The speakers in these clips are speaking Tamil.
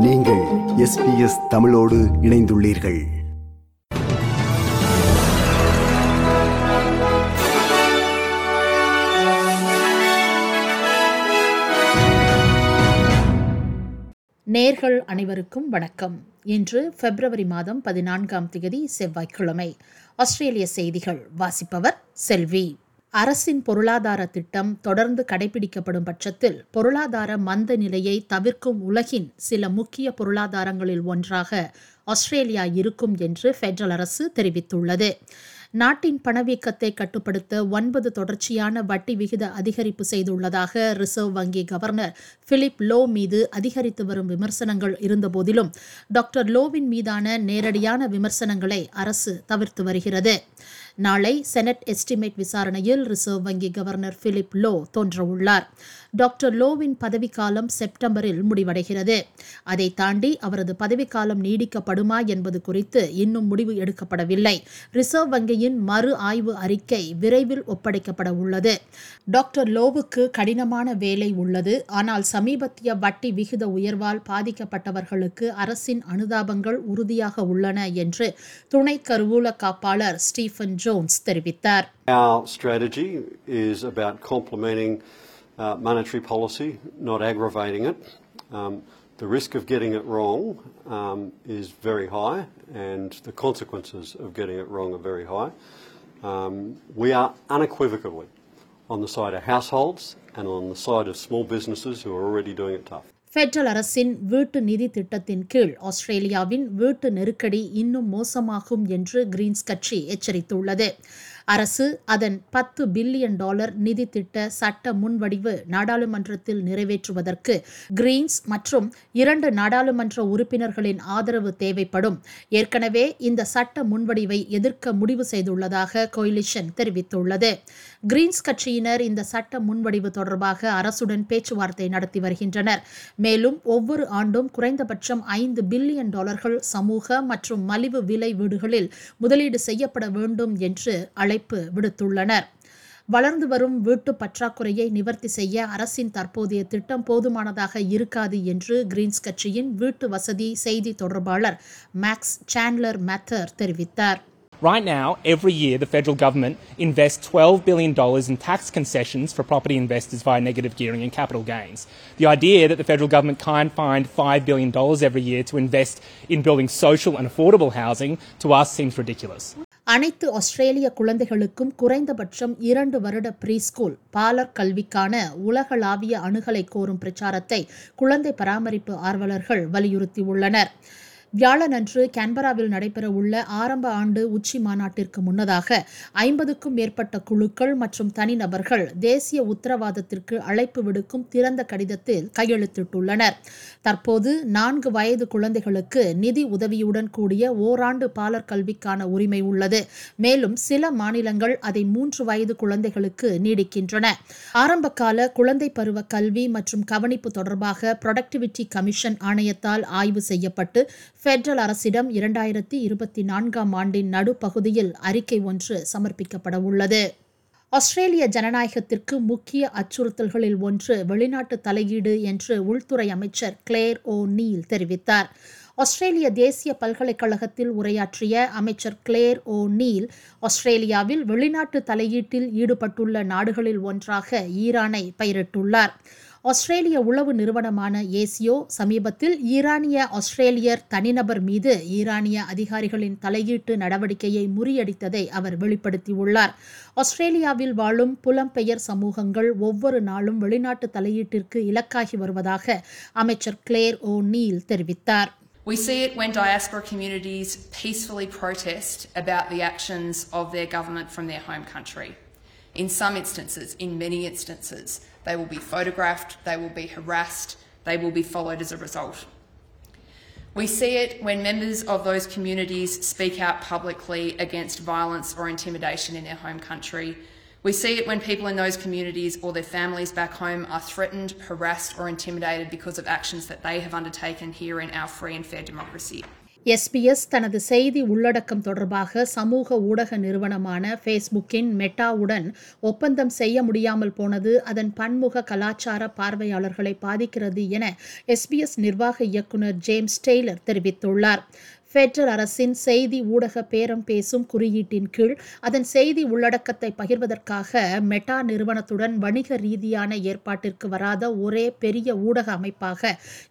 நீங்கள் எஸ்பிஎஸ் தமிழோடு இணைந்துள்ளீர்கள். நேர்கள் அனைவருக்கும் வணக்கம். இன்று பிப்ரவரி மாதம் பதினான்காம் தேதி செவ்வாய்க்கிழமை. ஆஸ்திரேலிய செய்திகள் வாசிப்பவர் செல்வி. அரசின் பொருளாதார திட்டம் தொடர்ந்து கடைபிடிக்கப்படும் பட்சத்தில் பொருளாதார மந்த நிலையை தவிர்க்கும் உலகின் சில முக்கிய பொருளாதாரங்களில் ஒன்றாக ஆஸ்திரேலியா இருக்கும் என்று ஃபெடரல் அரசு தெரிவித்துள்ளது. நாட்டின் பணவீக்கத்தை கட்டுப்படுத்த ஒன்பது தொடர்ச்சியான வட்டி விகித அதிகரிப்பு செய்துள்ளதாக ரிசர்வ் வங்கி கவர்னர் பிலிப் லோ மீது அதிகரித்து வரும் விமர்சனங்கள் இருந்தபோதிலும் டாக்டர் லோவின் மீதான நேரடியான விமர்சனங்களை அரசு தவிர்த்து வருகிறது. நாளை செனட் எஸ்டிமேட் விசாரணையில் ரிசர்வ் வங்கி கவர்னர் பிலிப் லோ தோன்றவுள்ளார். டாக்டர் லோவின் பதவிக்காலம் செப்டம்பரில் முடிவடைகிறது. அதை தாண்டி அவரது பதவிக்காலம் நீடிக்கப்படுமா என்பது குறித்து இன்னும் முடிவு எடுக்கப்படவில்லை. ரிசர்வ் வங்கி வங்கியின் மறு ஆய்வு அறிக்கை விரைவில் ஒப்படைக்கப்பட உள்ளது. டாக்டர் லோவுக்கு கடினமான வேலை உள்ளது. ஆனால் சமீபத்திய வட்டி விகித உயர்வால் பாதிக்கப்பட்டவர்களுக்கு அரசின் அனுதாபங்கள் உறுதியாக உள்ளன என்று துணை கருவூல காப்பாளர் ஸ்டீஃபன் ஜோன்ஸ் தெரிவித்தார். Our strategy is about complementing uh, monetary policy, not aggravating it. Um, the risk of getting it wrong um, is very high, and the consequences of getting it wrong are very high. Um, we are unequivocally on the side of households and on the side of small businesses who are already doing it tough. Federal அரசின் வீட்டு நிதி திட்டத்தின் கீழ் ஆஸ்திரேலியாவின் வீட்டு நெருக்கடி இன்னும் மோசமாகும் என்று கிரீன்ஸ் கட்சி எச்சரித்துள்ளது அரசு அதன் பத்து பில்லியன் டாலர் நிதி திட்ட சட்ட முன்வடிவு நாடாளுமன்றத்தில் நிறைவேற்றுவதற்கு கிரீன்ஸ் மற்றும் இரண்டு நாடாளுமன்ற உறுப்பினர்களின் ஆதரவு தேவைப்படும். ஏற்கனவே இந்த சட்ட முன்வடிவை எதிர்க்க முடிவு செய்துள்ளதாக கொயிலிஷன் தெரிவித்துள்ளது. கிரீன்ஸ் கட்சியினர் இந்த சட்ட முன்வடிவு தொடர்பாக அரசுடன் பேச்சுவார்த்தை நடத்தி வருகின்றனர். மேலும் ஒவ்வொரு ஆண்டும் குறைந்தபட்சம் ஐந்து பில்லியன் டாலர்கள் சமூக மற்றும் மலிவு விலை வீடுகளில் முதலீடு செய்யப்பட வேண்டும் என்று அழைப்பு விடுத்துள்ளனர் வளர்ந்து வரும் வீட்டு பற்றாக்குறையை நிவர்த்தி செய்ய அரசின் தற்போதைய திட்டம் போதுமானதாக இருக்காது என்று கிரீன்ஸ் கட்சியின் வீட்டு வசதி செய்தி தொடர்பாளர் மேக்ஸ் சாண்ட்லர் மேத்தர் தெரிவித்தார் Right now, every year, the federal government invests $12 billion in tax concessions for property investors via negative gearing and capital gains. The idea that the federal government can't find $5 billion every year to invest in building social and affordable housing to us seems ridiculous. அனைத்து ஆஸ்திரேலிய குழந்தைகளுக்கும் குறைந்தபட்சம் இரண்டு வருட ப்ரீஸ்கூல் பாலர் கல்விக்கான உலகளாவிய அணுகலை கோரும் பிரச்சாரத்தை குழந்தை பராமரிப்பு ஆர்வலர்கள் வலியுறுத்தியுள்ளனர். வியாழனன்று கேன்பராவில் நடைபெறவுள்ள ஆரம்ப ஆண்டு உச்சி மாநாட்டிற்கு முன்னதாக ஐம்பதுக்கும் மேற்பட்ட குழுக்கள் மற்றும் தனிநபர்கள் தேசிய உத்தரவாதத்திற்கு அழைப்பு விடுக்கும் திறந்த கடிதத்தில் கையெழுத்திட்டுள்ளனர். தற்போது நான்கு வயது குழந்தைகளுக்கு நிதி உதவியுடன் கூடிய ஓராண்டு பாலர் கல்விக்கான உரிமை உள்ளது. மேலும் சில மாநிலங்கள் அதை மூன்று வயது குழந்தைகளுக்கு நீடிக்கின்றன. ஆரம்பகால குழந்தை பருவ கல்வி மற்றும் கவனிப்பு தொடர்பாக ப்ரொடக்டிவிட்டி கமிஷன் ஆணையத்தால் ஆய்வு செய்யப்பட்டு ஃபெடரல் அரசிடம் இரண்டாயிரத்தி இருபத்தி நான்காம் ஆண்டின் நடுப்பகுதியில் அறிக்கை ஒன்று சமர்ப்பிக்கப்பட உள்ளது. ஆஸ்திரேலிய ஜனநாயகத்திற்கு முக்கிய அச்சுறுத்தல்களில் ஒன்று வெளிநாட்டு தலையீடு என்று உள்துறை அமைச்சர் கிளேர் ஓ நீல் தெரிவித்தார். ஆஸ்திரேலிய தேசிய பல்கலைக்கழகத்தில் உரையாற்றிய அமைச்சர் கிளேர் ஓ நீல் ஆஸ்திரேலியாவில் வெளிநாட்டு தலையீட்டில் ஈடுபட்டுள்ள நாடுகளில் ஒன்றாக ஈரானை பயிரிட்டுள்ளார். ஆஸ்திரேலிய உளவு நிறுவனமான ஏசியோ சமீபத்தில் ஈரானிய ஆஸ்திரேலியர் தனிநபர் மீது ஈரானிய அதிகாரிகளின் தலையீட்டு நடவடிக்கையை முறியடித்ததை அவர் வெளிப்படுத்தியுள்ளார் ஆஸ்திரேலியாவில் வாழும் புலம்பெயர் சமூகங்கள் ஒவ்வொரு நாளும் வெளிநாட்டு தலையீட்டிற்கு இலக்காகி வருவதாக அமைச்சர் கிளேர் ஓ நீல் தெரிவித்தார் We see it when diaspora communities peacefully protest about the actions of their government from their home country. In some instances, in many instances, they will be photographed, they will be harassed, they will be followed as a result. We see it when members of those communities speak out publicly against violence or intimidation in their home country. We see it when people in those communities or their families back home are threatened, harassed, or intimidated because of actions that they have undertaken here in our free and fair democracy. SBS தனது செய்தி உள்ளடக்கம் தொடர்பாக சமூக ஊடக நிறுவனமான ஃபேஸ்புக்கின் மெட்டாவுடன் ஒப்பந்தம் செய்ய முடியாமல் போனது அதன் பன்முக கலாச்சார பார்வையாளர்களை பாதிக்கிறது என எஸ்பிஎஸ் நிர்வாக இயக்குநர் ஜேம்ஸ் டெய்லர் தெரிவித்துள்ளார். ஃபெடரல் அரசின் செய்தி ஊடக பேரம் பேசும் குறியீட்டின் கீழ் அதன் செய்தி உள்ளடக்கத்தை பகிர்வதற்காக மெட்டா நிறுவனத்துடன் வணிக ரீதியான ஏற்பாட்டிற்கு வராத ஒரே பெரிய ஊடக அமைப்பாக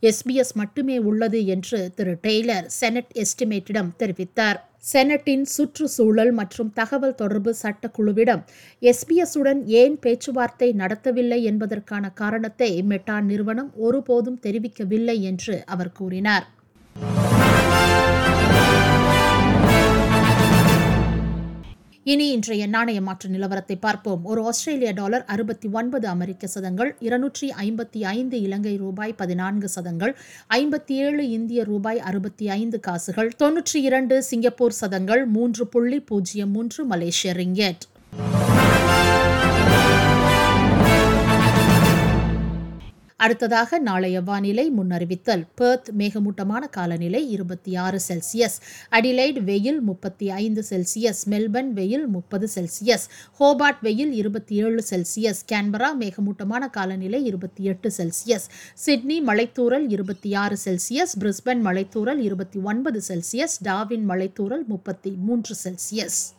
எஸ்பிஎஸ் மட்டுமே உள்ளது என்று திரு டெய்லர் செனட் எஸ்டிமேட்டிடம் தெரிவித்தார். செனட்டின் சுற்றுச்சூழல் மற்றும் தகவல் தொடர்பு சட்டக்குழுவிடம் எஸ்பிஎஸ்உடன் ஏன் பேச்சுவார்த்தை நடத்தவில்லை என்பதற்கான காரணத்தை மெட்டா நிறுவனம் ஒருபோதும் தெரிவிக்கவில்லை என்று அவர் கூறினார். இனி இன்றைய நாணய மாற்று நிலவரத்தை பார்ப்போம். ஒரு ஆஸ்திரேலிய டாலர் அறுபத்தி ஒன்பது அமெரிக்க சதங்கள் இருநூற்றி ஐம்பத்தி ஐந்து இலங்கை ரூபாய் பதினான்கு சதங்கள் ஐம்பத்தி ஏழு இந்திய ரூபாய் அறுபத்தி ஐந்து காசுகள் தொன்னூற்றி இரண்டு சிங்கப்பூர் சதங்கள் மூன்று புள்ளி பூஜ்ஜியம் மூன்று மலேசிய ரிங்கெட். அடுத்ததாக நாளைய வானிலை முன்னறிவித்தல். பெர்த் மேகமூட்டமான காலநிலை இருபத்தி ஆறு செல்சியஸ். அடிலைட் வெயில் முப்பத்தி ஐந்து செல்சியஸ். மெல்பர்ன் வெயில் முப்பது செல்சியஸ். ஹோபார்ட் வெயில் இருபத்தி ஏழு செல்சியஸ். கேன்பரா மேகமூட்டமான காலநிலை இருபத்தி எட்டு செல்சியஸ். சிட்னி மலைத்தூரல் இருபத்தி ஆறு செல்சியஸ். பிரிஸ்பன் மலைத்தூரல் இருபத்தி ஒன்பது செல்சியஸ். டாவின் மலைத்தூரல் முப்பத்தி மூன்று செல்சியஸ்.